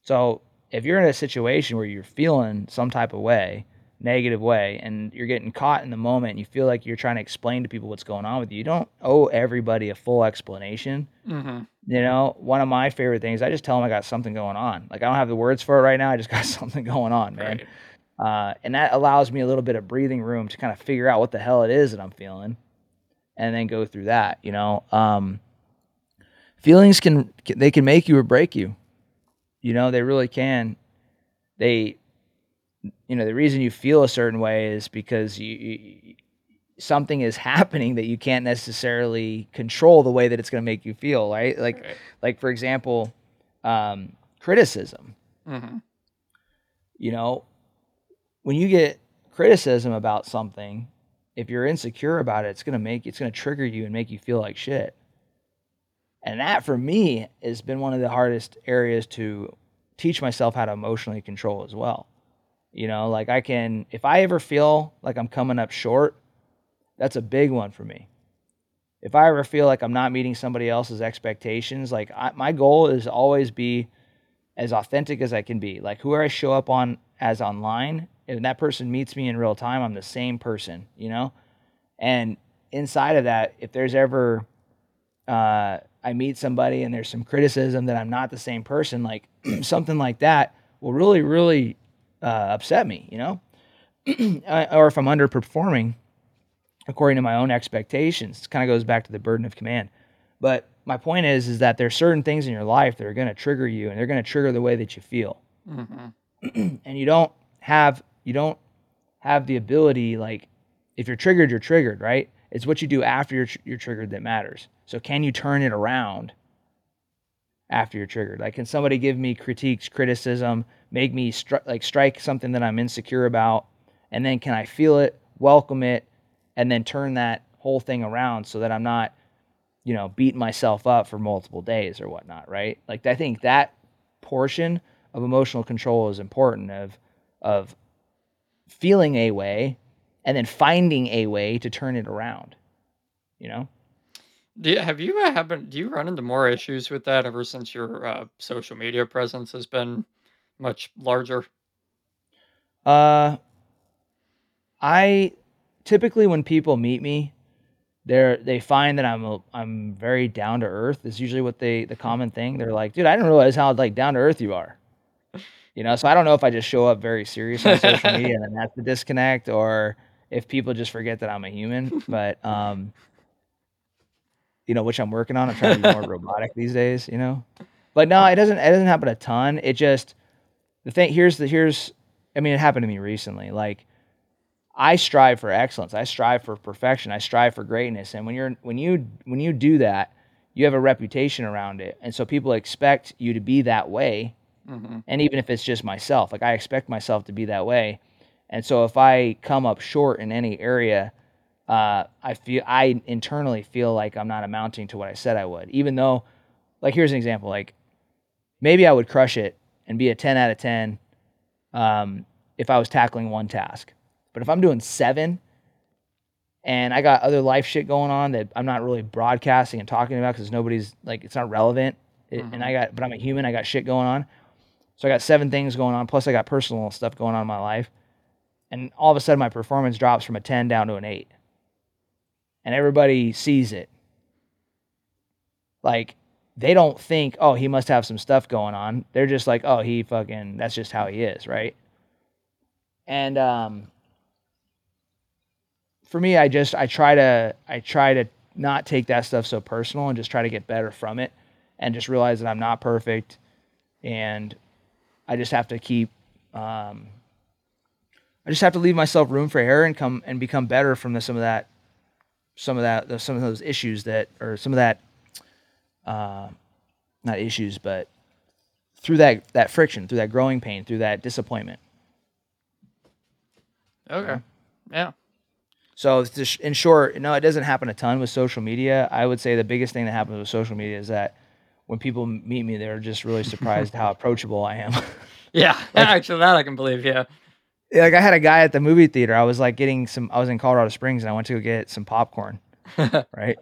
So if you're in a situation where you're feeling some type of way, negative way, and you're getting caught in the moment, and you feel like you're trying to explain to people what's going on with you, you don't owe everybody a full explanation. Mm-hmm. You know, one of my favorite things, I just tell them I got something going on. Like I don't have the words for it right now. I just got <laughs> something going on, man. Right. Uh, and that allows me a little bit of breathing room to kind of figure out what the hell it is that I'm feeling, and then go through that. You know, um, feelings can can- they can make you or break you. You know, they really can. They, you know, the reason you feel a certain way is because you, you something is <laughs> happening that you can't necessarily control the way that it's going to make you feel. Right? Like, Right. like for example, um, criticism Mm-hmm. you know, when you get criticism about something, if you're insecure about it, it's gonna make it's gonna trigger you and make you feel like shit. And that for me has been one of the hardest areas to teach myself how to emotionally control as well. You know, like I can if I ever feel like I'm coming up short, that's a big one for me. If I ever feel like I'm not meeting somebody else's expectations, like I, my goal is always be as authentic as I can be. Like whoever I show up on as online, if that person meets me in real time, I'm the same person, you know? And inside of that, if there's ever uh, I meet somebody and there's some criticism that I'm not the same person, like <clears throat> something like that will really, really uh, upset me, you know? <clears throat> Or if I'm underperforming according to my own expectations, it kind of goes back to the burden of command. But my point is, is that there's certain things in your life that are going to trigger you, and they're going to trigger the way that you feel. Mm-hmm. <clears throat> and you don't have you don't have the ability like if you're triggered, you're triggered, right? It's what you do after you're, tr- you're triggered that matters. So can you turn it around after you're triggered? Like, can somebody give me critiques, criticism, make me stri- like strike something that I'm insecure about, and then can I feel it, welcome it, and then turn that whole thing around so that I'm not, you know, beating myself up for multiple days or whatnot, right? Like, I think that portion of emotional control is important of of feeling a way and then finding a way to turn it around. You know? Do you, have you uh, happen? Do you run into more issues with that ever since your uh, social media presence has been much larger? Uh I typically when people meet me, they're they find that I'm a, I'm very down to earth is usually what they the common thing. They're like, "Dude, I didn't realize how like down to earth you are." You know, so I don't know if I just show up very serious on social media and that's the disconnect or if people just forget that I'm a human, <laughs> but um you know, which I'm working on. I'm trying to be more <laughs> robotic these days, you know. But no, it doesn't it doesn't happen a ton. It just the thing here's the here's I mean, it happened to me recently. Like I strive for excellence. I strive for perfection. I strive for greatness. And when you're when you when you do that, you have a reputation around it. And so people expect you to be that way. Mm-hmm. And even if it's just myself, like I expect myself to be that way. And so if I come up short in any area, uh, I feel I internally feel like I'm not amounting to what I said I would. Even though, like, here's an example. Like, maybe I would crush it and be a 10 out of 10 um, if I was tackling one task. But if I'm doing seven and I got other life shit going on that I'm not really broadcasting and talking about because nobody's like, it's not relevant, It, Mhm. And I got, but I'm a human. I got shit going on. So I got seven things going on. Plus I got personal stuff going on in my life. And all of a sudden my performance drops from a 10 down to an eight. And everybody sees it. Like they don't think, oh, he must have some stuff going on. They're just like, oh, he fucking, that's just how he is, right? And um, for me, I just, I try to, I try to not take that stuff so personal and just try to get better from it and just realize that I'm not perfect and I just have to keep, um, I just have to leave myself room for error and come and become better from the, some of that, some of that, some of those issues that, or some of that, uh, not issues, but through that that friction, through that growing pain, through that disappointment. Okay. Yeah. So, to sh- in short, no, it doesn't happen a ton with social media. I would say the biggest thing that happens with social media is that when people meet me, they're just really surprised <laughs> how approachable I am. Yeah. <laughs> <laughs> Actually, that I can believe. Yeah. Yeah, like I had a guy at the movie theater. I was like getting some. I was in Colorado Springs and I went to go get some popcorn, right?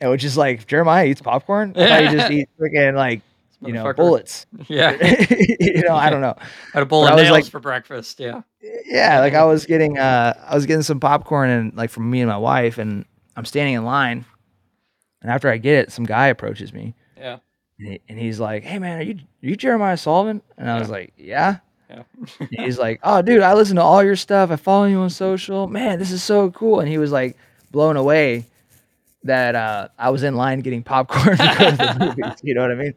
And which is like Jeramiah eats popcorn. I thought you just <laughs> eat freaking like you know bullets. <laughs> Yeah. <laughs> you know, I don't know. Had a bowl But of I was nails like- for breakfast. Yeah. Yeah, like I was getting uh I was getting some popcorn and like from me and my wife and I'm standing in line and after I get it, some guy approaches me Yeah. and, he, and he's like, "Hey man, are you are you Jeramiah Solven?" And I was like, "Yeah." Yeah. He's like, "Oh, dude, I listen to all your stuff. I follow you on social. Man, this is so cool." And he was like blown away that uh, I was in line getting popcorn <laughs> to the movies. You know what I mean?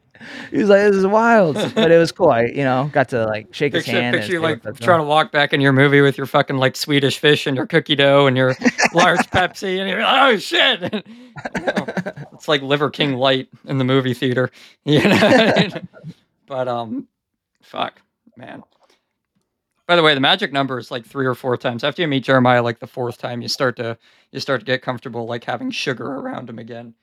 He was like, "This is wild," but it was cool. I, you know, got to like shake his hand. picture you like what's up to trying to walk back in your movie with your fucking like Swedish fish and your cookie dough and your large <laughs> Pepsi and you're like, oh shit. <laughs> You know, it's like Liver King Light in the movie theater. You know? but um fuck, man. By the way, the magic number is like three or four times. After you meet Jeramiah like the fourth time, you start to you start to get comfortable like having sugar around him again.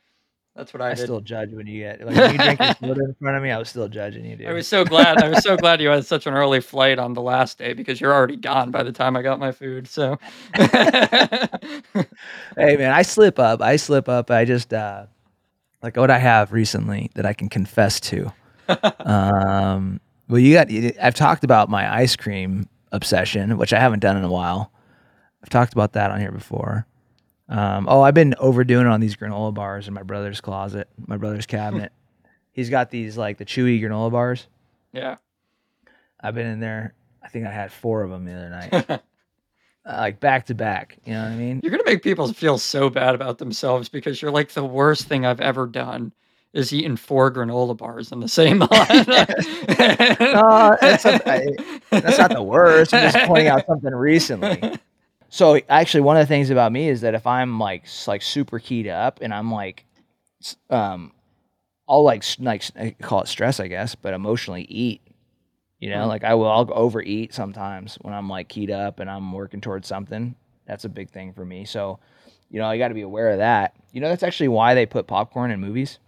That's what I, I did. still judge when you get like when you drink your <laughs> soda in front of me. I was still judging you, dude. I was so glad. I was so glad you had such an early flight on the last day because you're already gone by the time I got my food. So, <laughs> hey man, I slip up. I slip up. I just uh like what I have recently that I can confess to. <laughs> um, well, you got. I've talked about my ice cream obsession, which I haven't done in a while. I've talked about that on here before. Um, oh, I've been overdoing it on these granola bars in my brother's closet, my brother's <laughs> cabinet. He's got these like the chewy granola bars. yeah. I've been in there. I think I had four of them the other night, <laughs> uh, like back to back. You know what I mean? You're gonna make people feel so bad about themselves because you're like the worst thing I've ever done is eating four granola bars in the same <laughs> line. No, <laughs> that's not, I- that's not the worst. I'm just pointing out something recently. So actually, one of the things about me is that if I'm like like super keyed up and I'm like, um, I'll like like I call it stress, I guess, but emotionally eat. You know, Mm. like I will I'll overeat sometimes when I'm like keyed up and I'm working towards something. That's a big thing for me. So, you know, you got to be aware of that. You know, that's actually why they put popcorn in movies.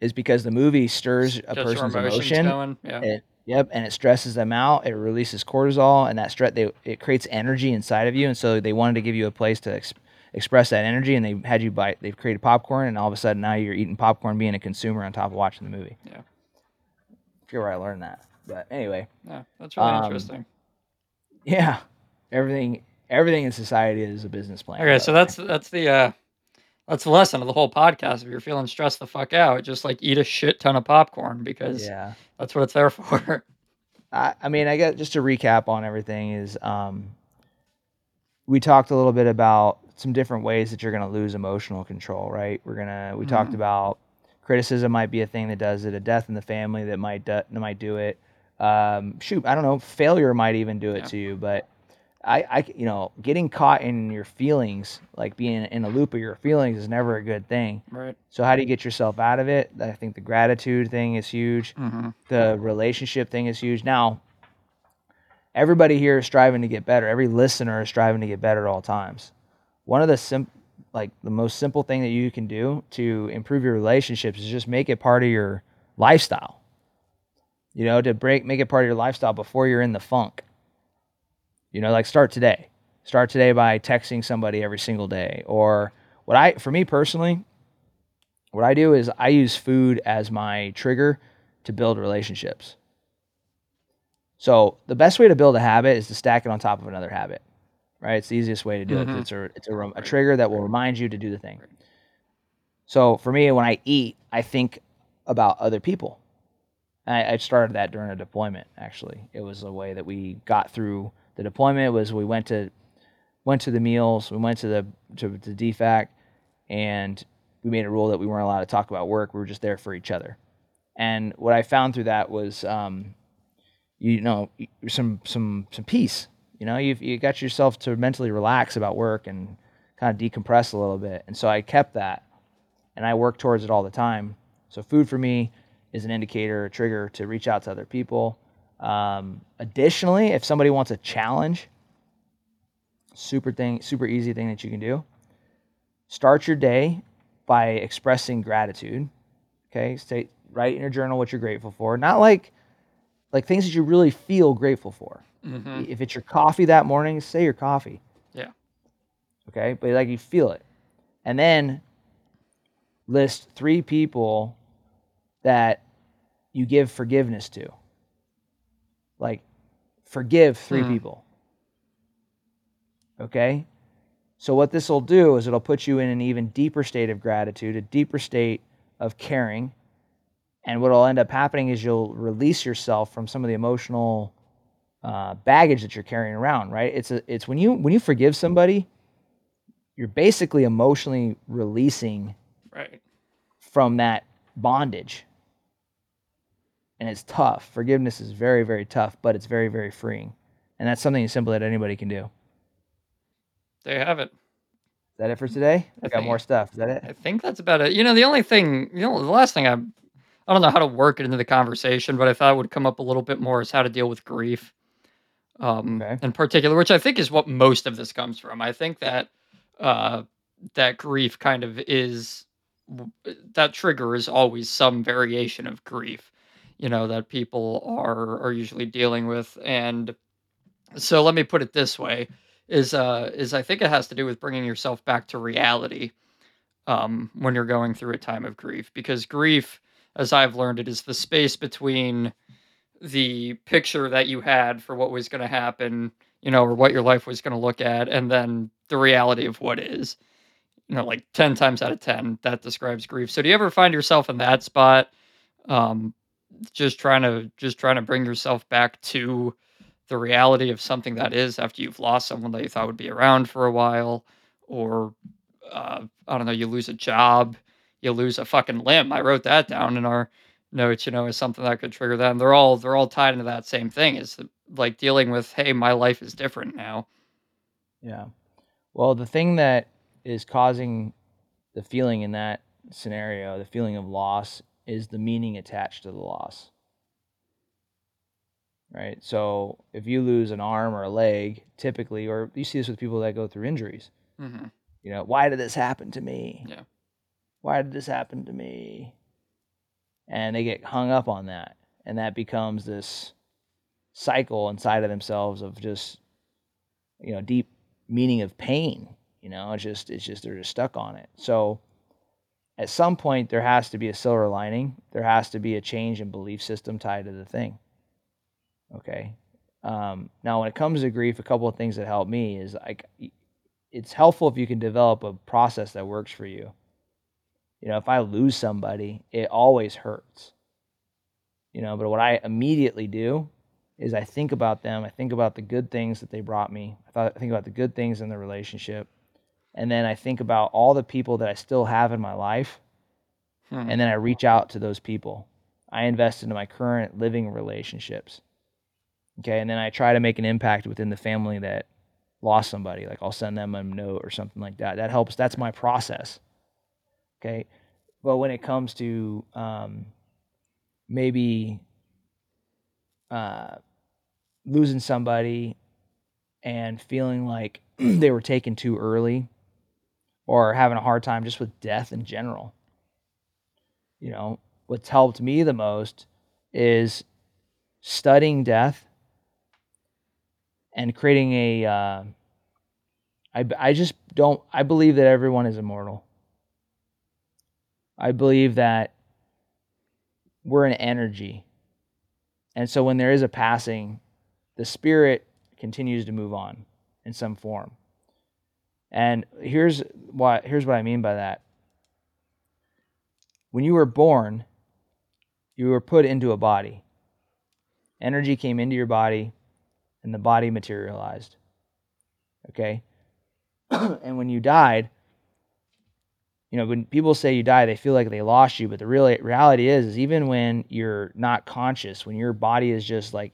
Is because the movie stirs a your person's emotion. going. Yeah. It, yep, and it stresses them out. It releases cortisol, and that stress they it creates energy inside of you. And so they wanted to give you a place to ex- express that energy, and they had you buy. They've created popcorn, and all of a sudden now you're eating popcorn, being a consumer on top of watching the movie. Yeah. I forget where I learned that, but anyway, yeah. That's really Um, interesting. yeah, everything everything in society is a business plan. Okay, so that's that's the uh that's the lesson of the whole podcast. If you're feeling stressed the fuck out, just like eat a shit ton of popcorn because yeah. that's what it's there for. <laughs> I, I mean, I guess just to recap on everything is um, we talked a little bit about some different ways that you're going to lose emotional control, right? We're gonna we talked Mhm. about criticism might be a thing that does it, a death in the family that might do, that might do it. Um, shoot, I don't know, failure might even do it Yeah. to you, but I, I, you know, getting caught in your feelings, like being in a loop of your feelings, is never a good thing. right. So how do you get yourself out of it? I think the gratitude thing is huge Mm-hmm. the relationship thing is huge. Now, everybody here is striving to get better. Every listener is striving to get better at all times. One of the sim- like the most simple thing that you can do to improve your relationships is just make it part of your lifestyle. You know, to break make it part of your lifestyle before you're in the funk. You know, like start today. Start today by texting somebody every single day or what I for me personally what I do is I use food as my trigger to build relationships. So the best way to build a habit is to stack it on top of another habit, right? It's the easiest way to do Mhm. it. It's a it's a, a trigger that will remind you to do the thing. So for me, when I eat, I think about other people. I, I started that during a deployment. Actually, it was a way that we got through the deployment. Was we went to went to the meals, we went to the to, to DFAC, and we made a rule that we weren't allowed to talk about work. We were just there for each other. And what I found through that was, um, you know, some some some peace. You know, you've you got yourself to mentally relax about work and kind of decompress a little bit. And so I kept that, and I work towards it all the time. So food for me is an indicator, a trigger to reach out to other people. Um, additionally, if somebody wants a challenge, super thing, super easy thing that you can do. Start your day by expressing gratitude. Okay, state write in your journal what you're grateful for. Not like like things that you really feel grateful for. hmm If it's your coffee that morning, say your coffee. Yeah. Okay, but like you feel it, and then list three people that you give forgiveness to. Like, forgive three Hmm. people. Okay? So, what this will do is it'll put you in an even deeper state of gratitude, a deeper state of caring. And what will end up happening is you'll release yourself from some of the emotional uh, baggage that you're carrying around, right? It's a, it's when you when you forgive somebody, you're basically emotionally releasing Right. from that bondage. And it's tough. Forgiveness is very, very tough, but it's very, very freeing. And that's something simple that anybody can do. There you have it. Is that it for today? I I got think- more stuff. Is that it? I think that's about it. You know, the only thing, you know, the last thing I, I don't know how to work it into the conversation, but I thought would come up a little bit more is how to deal with grief, um, Okay. in particular, which I think is what most of this comes from. I think that uh, that grief kind of is that trigger is always some variation of grief, you know, that people are are usually dealing with, and so let me put it this way: is uh is I think it has to do with bringing yourself back to reality um, when you're going through a time of grief because grief as i've learned it is the space between the picture that you had for what was going to happen you know or what your life was going to look at and then the reality of what is. You know like 10 times out of 10 that describes grief. So do you ever find yourself in that spot? Um, just trying to just trying to bring yourself back to the reality of something that is after you've lost someone that you thought would be around for a while or uh, I don't know, you lose a job, you lose a fucking limb. I wrote that down in our notes, you know, is something that could trigger that. And they're all they're all tied into that same thing. Is like dealing with, hey, my life is different now. Yeah. Well, the thing that is causing the feeling in that scenario, the feeling of loss, is the meaning attached to the loss. Right? So if you lose an arm or a leg, typically, or you see this with people that go through injuries, hmm you know, why did this happen to me? Yeah. Why did this happen to me? And they get hung up on that. And that becomes this cycle inside of themselves of just, you know, deep meaning of pain. You know, it's just, it's just, they're just stuck on it. So at some point, there has to be a silver lining. There has to be a change in belief system tied to the thing. Okay. Um, now, when it comes to grief, a couple of things that help me is like, it's helpful if you can develop a process that works for you. You know, if I lose somebody, it always hurts. You know, but what I immediately do is I think about them. I think about the good things that they brought me. I, thought, I think about the good things in the relationship. And then I think about all the people that I still have in my life. Hmm. And then I reach out to those people. I invest into my current living relationships. Okay. And then I try to make an impact within the family that lost somebody. Like I'll send them a note or something like that. That helps. That's my process. Okay. But when it comes to um, maybe uh, losing somebody and feeling like <clears throat> they were taken too early or having a hard time just with death in general, you know, what's helped me the most is studying death and creating a uh, I, I just don't i believe that everyone is immortal I believe that we're an energy. And so when there is a passing, the spirit continues to move on in some form. And here's what here's what I mean by that. When you were born, you were put into a body. Energy came into your body and the body materialized. Okay? <clears throat> and when you died, you know, when people say you die, they feel like they lost you, but the real reality is is even when you're not conscious, when your body is just like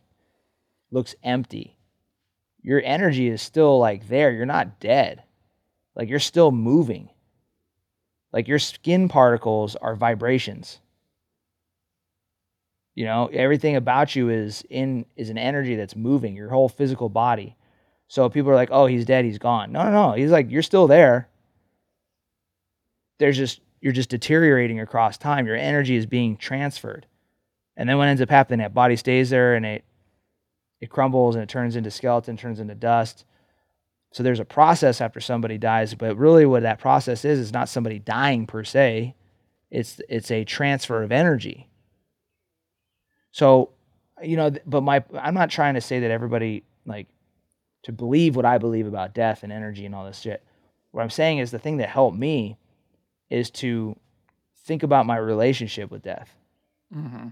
looks empty, your energy is still like there. You're not dead. Like you're still moving. Like your skin particles are vibrations. You know, everything about you is in is an energy that's moving, your whole physical body. So people are like, "Oh, he's dead, he's gone." No, no, no. He's like, "You're still there." There's just you're just deteriorating across time. Your energy is being transferred. And then what ends up happening, that body stays there and it it crumbles and it turns into skeleton, turns into dust. So there's a process after somebody dies, but really what that process is is not somebody dying per se. It's it's a transfer of energy. So, you know, but my I'm not trying to say that everybody like to believe what I believe about death and energy and all this shit. What I'm saying is the thing that helped me is to think about my relationship with death Mm-hmm.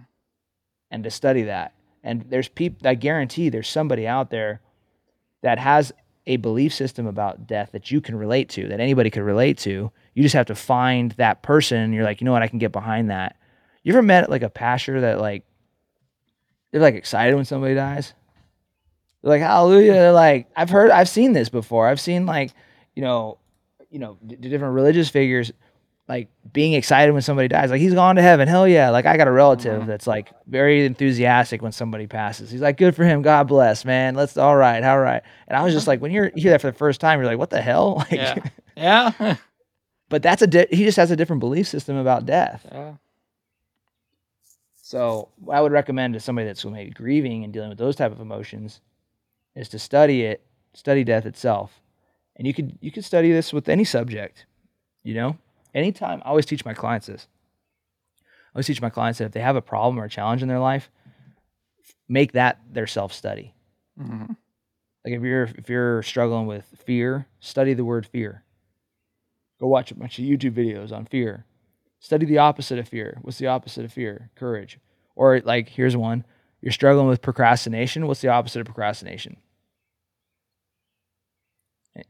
and to study that. And there's people, I guarantee there's somebody out there that has a belief system about death that you can relate to, that anybody could relate to. You just have to find that person. You're like, you know what, I can get behind that. You ever met like a pastor that like, they're like excited when somebody dies? They're like, hallelujah. They're like, I've heard, I've seen this before. I've seen like, you know, you know, d- different religious figures like being excited when somebody dies. Like he's gone to heaven. Hell yeah. Like I got a relative mm-hmm. that's like very enthusiastic when somebody passes. He's like, good for him. God bless, man. Let's all right, all right. And I was just mm-hmm. like, when you're you hear that for the first time, you're like, what the hell? <laughs> Like, Yeah. Yeah. <laughs> but that's a di- he just has a different belief system about death. yeah. So I would recommend to somebody that's maybe grieving and dealing with those type of emotions is to study it, study death itself. And you could you could study this with any subject, you know? Anytime I always teach my clients this. I always teach my clients that if they have a problem or a challenge in their life, make that their self-study. Mhm. Like if you're if you're struggling with fear, study the word fear. Go watch a bunch of YouTube videos on fear. Study the opposite of fear. What's the opposite of fear? Courage. Or like here's one. You're struggling with procrastination. What's the opposite of procrastination?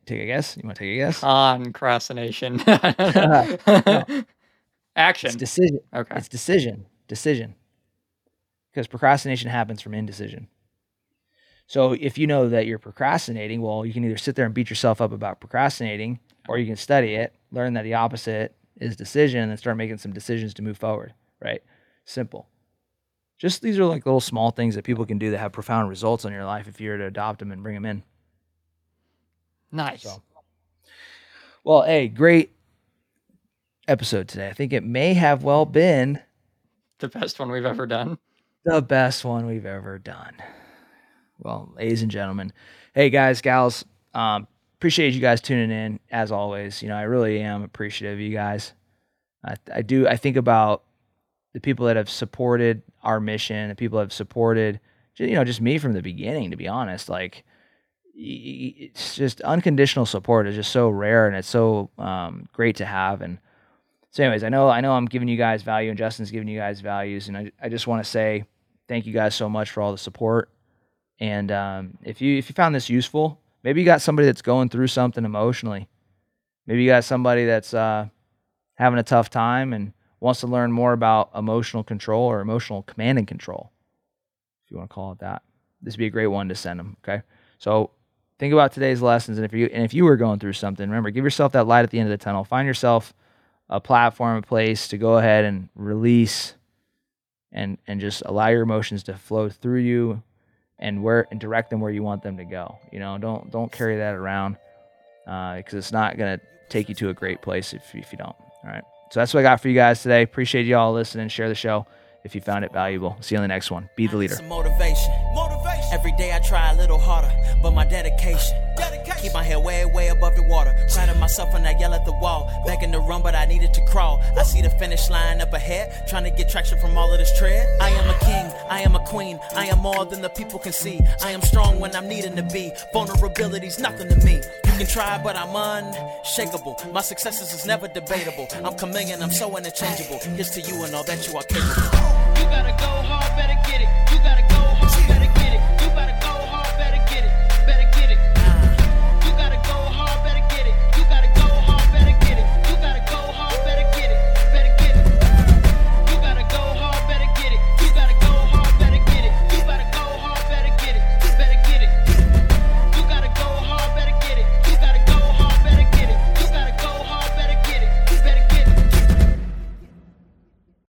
Take a guess. You want to take a guess? Concrastination. <laughs> Uh-huh. Action. It's decision. okay. It's decision. Decision. Because procrastination happens from indecision. So if you know that you're procrastinating, well, you can either sit there and beat yourself up about procrastinating, or you can study it, learn that the opposite is decision, and then start making some decisions to move forward. Right? Simple. Just these are like little small things that people can do that have profound results on your life if you were to adopt them and bring them in. Nice. So, well, hey, great episode today. I think it may have well been The best one we've ever done. the best one we've ever done. Well, ladies and gentlemen, hey guys, gals, um, appreciate you guys tuning in as always. You know, I really am appreciative of you guys. I, I do. I think about the people that have supported our mission, the people that have supported, you know, just me from the beginning. To be honest, like it's just unconditional support is just so rare and it's so um, great to have. And so, anyways, I know I know I'm giving you guys value, and Justin's giving you guys values, and I I just want to say thank you guys so much for all the support. And um, if you if you found this useful, maybe you got somebody that's going through something emotionally. Maybe you got somebody that's uh, having a tough time and wants to learn more about emotional control or emotional command and control, if you want to call it that. This would be a great one to send them. Okay, so think about today's lessons, and if you and if you were going through something, remember give yourself that light at the end of the tunnel. Find yourself a platform, a place to go ahead and release and and just allow your emotions to flow through you and where and direct them where you want them to go. You know, don't don't carry that around uh, because it's not gonna take you to a great place if if you don't. All right. So that's what I got for you guys today. Appreciate you all listening. Share the show if you found it valuable. See you on the next one. Be the leader. Motivation. Motivation. Every day I try a little harder, but my dedication Keep my head way, way above the water. Proud myself when I yell at the wall. Back in the run, but I needed to crawl. I see the finish line up ahead, trying to get traction from all of this tread. I am a king, I am a queen, I am more than the people can see. I am strong when I'm needing to be. Vulnerability's nothing to me. You can try, but I'm unshakable. My successes is never debatable. I'm chameleon, I'm so interchangeable. Here's to you and all that you are capable. You gotta go hard, better get it.